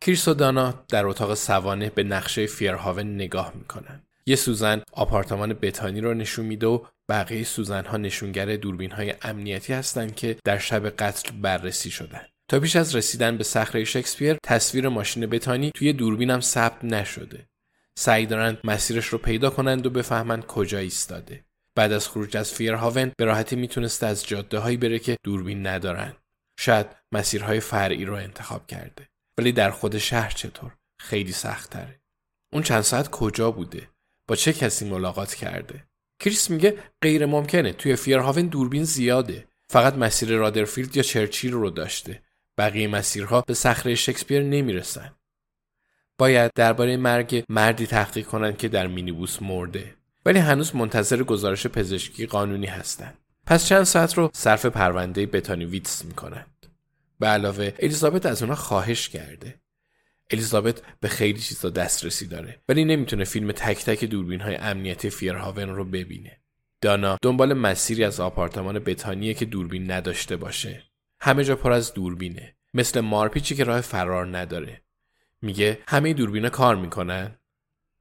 کریس و دانا در اتاق سوانه به نقشه فیرهاون نگاه می‌کنن. یه سوزن آپارتمان بتانی رو نشون میده و بقیه سوزن ها نشونگر دوربین های امنیتی هستند که در شب قتل بررسی شدن. تا پیش از رسیدن به صخره شکسپیر تصویر ماشین بتانی توی دوربین هم ثبت نشده. سعی دارن مسیرش رو پیدا کنند و بفهمند کجا ایستاده. بعد از خروج از فیرهاون به راحتی می‌تونسته از جاده هایی بره که دوربین ندارن. شاید مسیرهای فرعی رو انتخاب کرده. ولی در خود شهر چطور؟ خیلی سخت تره. اون چند ساعت کجا بوده؟ با چه کسی ملاقات کرده؟ کریس میگه غیر ممکنه توی فیرهاون دوربین زیاده. فقط مسیر رادرفیلد یا چرچیل رو داشته. بقیه مسیرها به صخره شکسپیر نمی‌رسن. باید درباره مرگ مردی تحقیق کنند که در مینیبوس مرده. ولی هنوز منتظر گزارش پزشکی قانونی هستند. پس چند ساعت رو صرف پرونده بتانی ویتس می‌کنند. به علاوه الیزابت از اونا خواهش کرده. الیزابت به خیلی چیزا دسترسی داره ولی نمی‌تونه فیلم تک تک دوربین های امنیتی فیرهاون رو ببینه. دانا دنبال مسیری از آپارتمان بتانیه که دوربین نداشته باشه. همه جا پر از دوربینه. مثل مارپیچی که راه فرار نداره. میگه همه دوربینا کار می‌کنن؟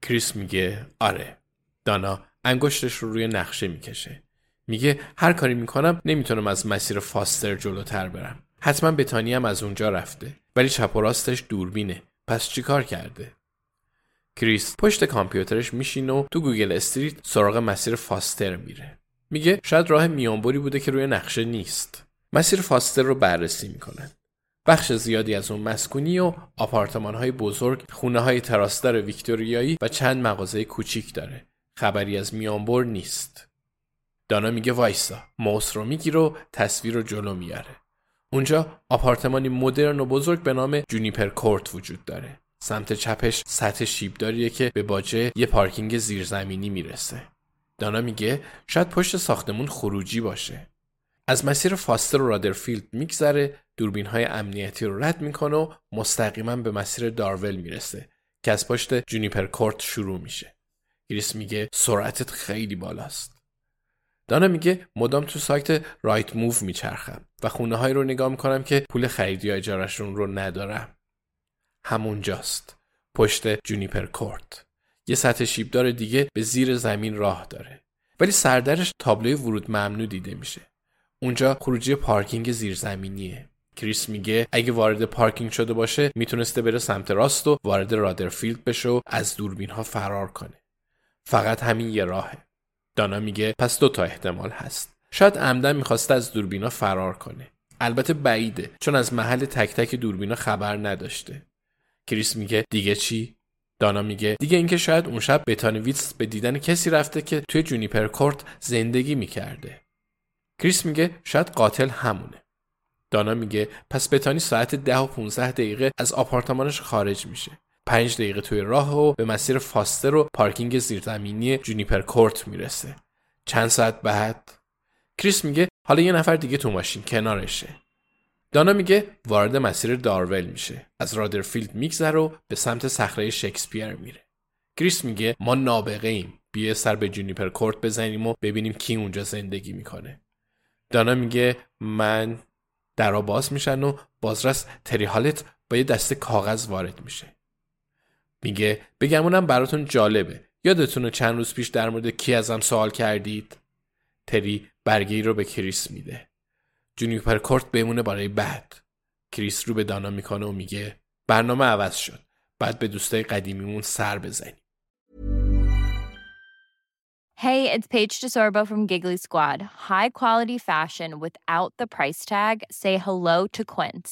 کریس میگه آره. دانا انگشتش رو روی نقشه می‌کشه. میگه هر کاری می‌کنم نمی‌تونم از مسیر فاستر جلوتر برم. حتما بتانی هم از اونجا رفته. ولی چپ و راستش دوربینه. پس چیکار کرده؟ کریس پشت کامپیوترش میشینه و تو گوگل استریت سراغ مسیر فاستر میره. میگه شاید راه میانبری بوده که روی نقشه نیست. مسیر فاستر رو بررسی می‌کنن. بخش زیادی از اون مسکونی و آپارتمان های بزرگ، خونه های تراستر ویکتوریایی و چند مغازه کوچیک داره. خبری از میانبر نیست. دانا میگه وایسا، موس رو می‌گیره و تصویر رو جلو میاره. اونجا آپارتمانی مدرن و بزرگ به نام جونیپر کورت وجود داره. سمت چپش سطح شیبداریه که به باجه یه پارکینگ زیرزمینی می‌رسه. دانا میگه شاید پشت ساختمون خروجی باشه. از مسیر فاستر و رادرفیلد میگذره دوربین های امنیتی رو رد می‌کنه و مستقیما به مسیر دارول می‌رسه که از پشت جونیپر کورت شروع میشه. کریس میگه سرعتت خیلی بالاست. دانا میگه مدام تو سایت Rightmove میچرخم و خونه هایی رو نگاه می‌کنم که پول خرید یا اجارشون رو ندارم. همونجاست. پشت جونیپر کورت. یه سطح شیبدار دیگه به زیر زمین راه داره. روی سردرش تابلوی ورود ممنوع دیده میشه. اونجا خروجی پارکینگ زیرزمینیه. کریس میگه اگه وارد پارکینگ شده باشه می‌تونسته بره سمت راست و وارد رادرفیلد بشه و از دوربین ها فرار کنه. فقط همین یه راهه. دانا میگه پس دو تا احتمال هست. شاید عمدا می‌خواسته از دوربینا فرار کنه. البته بعیده چون از محل تک تک دوربینا خبر نداشته. کریس میگه دیگه چی؟ دانا میگه دیگه اینکه شاید اون شب بتانی ویتس به دیدن کسی رفته که توی جونیپر کورت زندگی می‌کرده. کریس میگه شاید قاتل همونه. دانا میگه پس بتانی ساعت ده و 15 دقیقه از آپارتمانش خارج میشه. پنج دقیقه توی راهه و به مسیر فاستر و پارکینگ زیرزمینی جونیپر کورت می‌رسه. چند ساعت بعد کریس میگه حالا یه نفر دیگه تو ماشین کنارشه. دانا میگه وارد مسیر دارول میشه. از رادرفیلد میگذره و به سمت صخره شکسپیر میره. کریس میگه ما نابغه ایم بیا سر به جونیپر کورت بزنیم و ببینیم کی اونجا زندگی می‌کنه. دانا میگه من درا باز میشن و بازرس تری هالت با یه دسته کاغذ وارد میشه. میگه بگمونم براتون جالبه یادتونه چند روز پیش در مورد کی ازم سوال کردید تری برگی رو به کریس میده جونیپر کورت بمونه برای بعد کریس رو به دانا می‌کنه و میگه برنامه عوض شد بعد به دوستای قدیمیمون سر بزنیم Hey, it's Paige DeSorbo from Giggly Squad. High quality fashion without the price tag. Say hello to Quince.